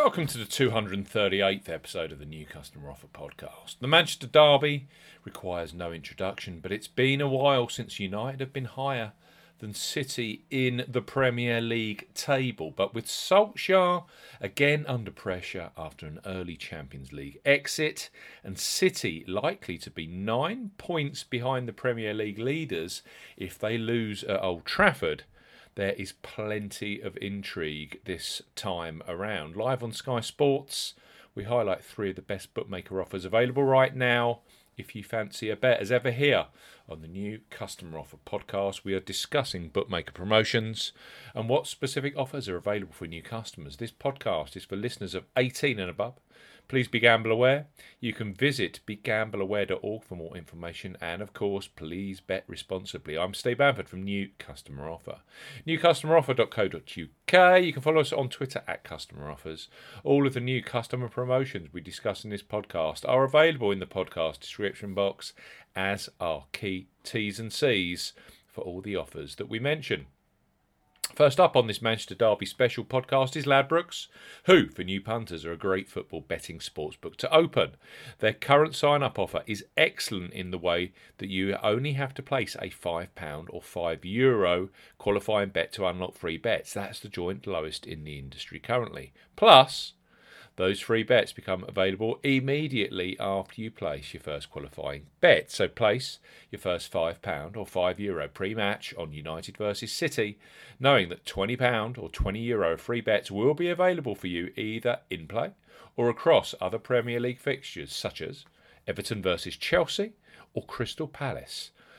Welcome to the 238th episode of the New Customer Offer Podcast. The Manchester Derby requires no introduction, but it's been a while since United have been higher than City in the Premier League table. But with Solskjaer again under pressure after an early Champions League exit, and City likely to be nine points behind the Premier League leaders if they lose at Old Trafford there is plenty of intrigue this time around. Live on Sky Sports, we highlight three of the best bookmaker offers available right now. If you fancy a bet, as ever, here on the new Customer Offer podcast, we are discussing bookmaker promotions and what specific offers are available for new customers. This podcast is for listeners of 18 and above. Please be gamble aware. You can visit begambleaware.org for more information. And of course, please bet responsibly. I'm Steve Bamford from New Customer Offer. NewCustomeroffer.co.uk. You can follow us on Twitter at Customer Offers. All of the new customer promotions we discuss in this podcast are available in the podcast description box, as are key T's and C's for all the offers that we mention. First up on this Manchester Derby special podcast is Ladbrokes, who, for new punters, are a great football betting sportsbook to open. Their current sign up offer is excellent in the way that you only have to place a £5 or €5 Euro qualifying bet to unlock free bets. That's the joint lowest in the industry currently. Plus, those free bets become available immediately after you place your first qualifying bet. So place your first £5 or €5 Euro pre match on United versus City, knowing that £20 or €20 Euro free bets will be available for you either in play or across other Premier League fixtures such as Everton versus Chelsea or Crystal Palace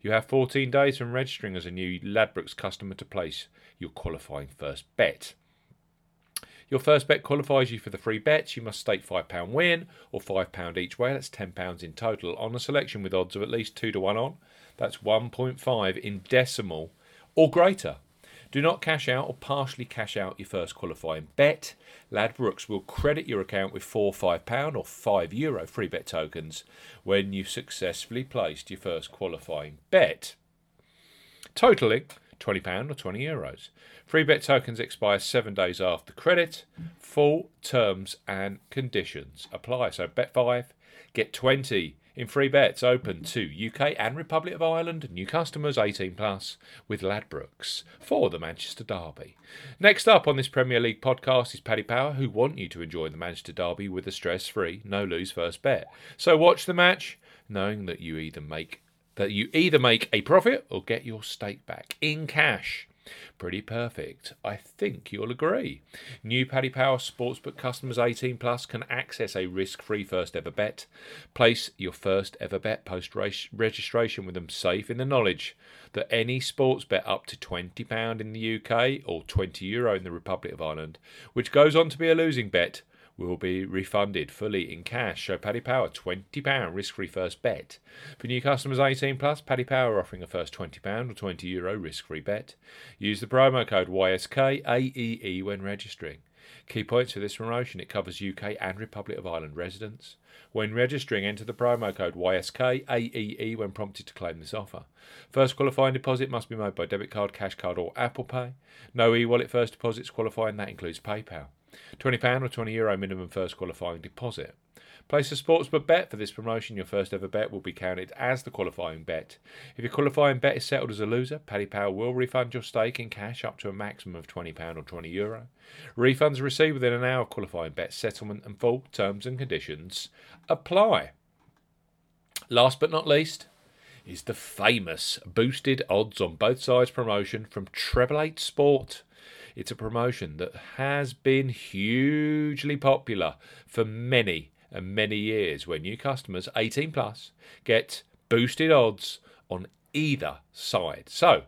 You have 14 days from registering as a new Ladbrokes customer to place your qualifying first bet. Your first bet qualifies you for the free bets. You must stake £5 win or £5 each way. That's £10 in total on a selection with odds of at least 2 to 1 on. That's 1.5 in decimal or greater. Do not cash out or partially cash out your first qualifying bet. Ladbrokes will credit your account with four £5 or €5 Euro free bet tokens when you've successfully placed your first qualifying bet. Totaling £20 or €20. Euros. Free bet tokens expire seven days after credit. Full terms and conditions apply. So bet 5, get 20 in free bets open to UK and Republic of Ireland new customers 18 plus with Ladbrokes for the Manchester Derby. Next up on this Premier League podcast is Paddy Power who want you to enjoy the Manchester Derby with a stress-free no lose first bet. So watch the match knowing that you either make that you either make a profit or get your stake back in cash. Pretty perfect. I think you'll agree. New Paddy Power Sportsbook customers 18 plus can access a risk-free first ever bet. Place your first ever bet post registration with them safe in the knowledge that any sports bet up to £20 in the UK or 20 euro in the Republic of Ireland, which goes on to be a losing bet, will be refunded fully in cash. So Paddy Power, £20 risk-free first bet. For new customers 18 plus, Paddy Power offering a first £20 or 20 euro risk-free bet. Use the promo code YSKAEE when registering. Key points for this promotion it covers UK and Republic of Ireland residents. When registering, enter the promo code YSKAEE when prompted to claim this offer. First qualifying deposit must be made by debit card, cash card, or Apple Pay. No e wallet first deposits qualifying, that includes PayPal. £20 or €20 Euro minimum first qualifying deposit. Place a sportsbook bet for this promotion. Your first ever bet will be counted as the qualifying bet. If your qualifying bet is settled as a loser, Paddy Power will refund your stake in cash up to a maximum of £20 or €20. Euro. Refunds are received within an hour of qualifying bet settlement and full terms and conditions apply. Last but not least, is the famous boosted odds on both sides promotion from Treble Eight Sport. It's a promotion that has been hugely popular for many and many years where new customers 18 plus get boosted odds on either side. So,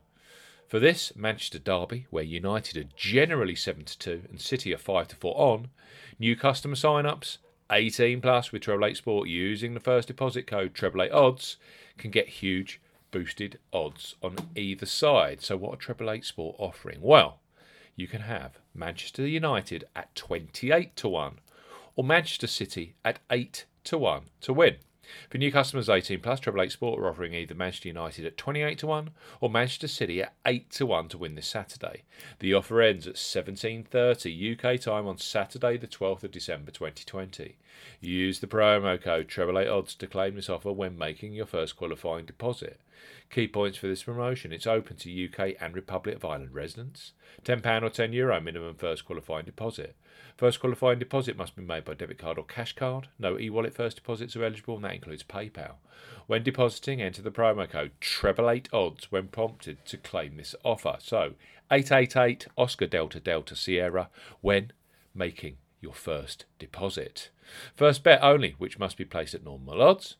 for this Manchester derby, where United are generally 7 to 2 and City are 5 to 4 on, new customer sign ups 18 plus with Treble 8 Sport using the first deposit code Treble 8 Odds can get huge boosted odds on either side. So, what are Treble 8 Sport offering? Well, you can have Manchester United at 28 to 1 or Manchester City at 8 to 1 to win. For new customers 18 plus, Treble 8 Sport are offering either Manchester United at 28 to 1 or Manchester City at 8 to 1 to win this Saturday. The offer ends at 17:30 UK time on Saturday the 12th of December 2020. Use the promo code Treble 8 Odds to claim this offer when making your first qualifying deposit. Key points for this promotion it's open to UK and Republic of Ireland residents. £10 or €10 Euro minimum first qualifying deposit. First qualifying deposit must be made by debit card or cash card. No e wallet first deposits are eligible, and that includes PayPal. When depositing, enter the promo code treble8 odds when prompted to claim this offer. So, 888 Oscar Delta Delta Sierra when making your first deposit. First bet only, which must be placed at normal odds.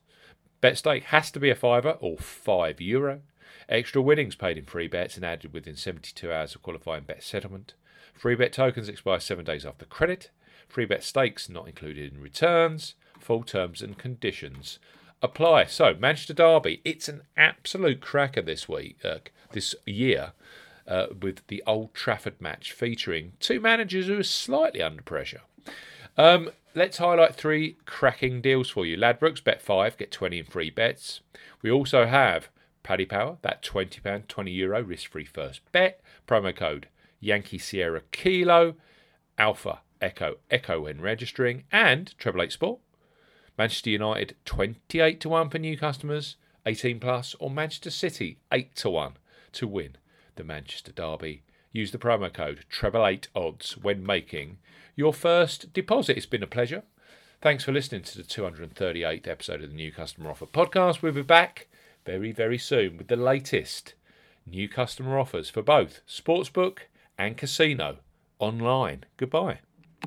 Bet stake has to be a fiver or five euro. Extra winnings paid in free bets and added within 72 hours of qualifying bet settlement. Free bet tokens expire seven days after credit. Free bet stakes not included in returns. Full terms and conditions apply. So Manchester Derby, it's an absolute cracker this week, uh, this year, uh, with the Old Trafford match featuring two managers who are slightly under pressure. Um, let's highlight three cracking deals for you. Ladbrokes bet five, get 20 in free bets. We also have Paddy Power, that £20, 20 euro risk free first bet. Promo code Yankee Sierra Kilo, Alpha Echo Echo when registering, and Treble Eight Sport. Manchester United 28 to 1 for new customers, 18 plus, or Manchester City 8 to 1 to win the Manchester Derby. Use the promo code Treble8 Odds when making your first deposit. It's been a pleasure. Thanks for listening to the 238th episode of the New Customer Offer podcast. We'll be back very, very soon with the latest new customer offers for both Sportsbook and casino online. Goodbye.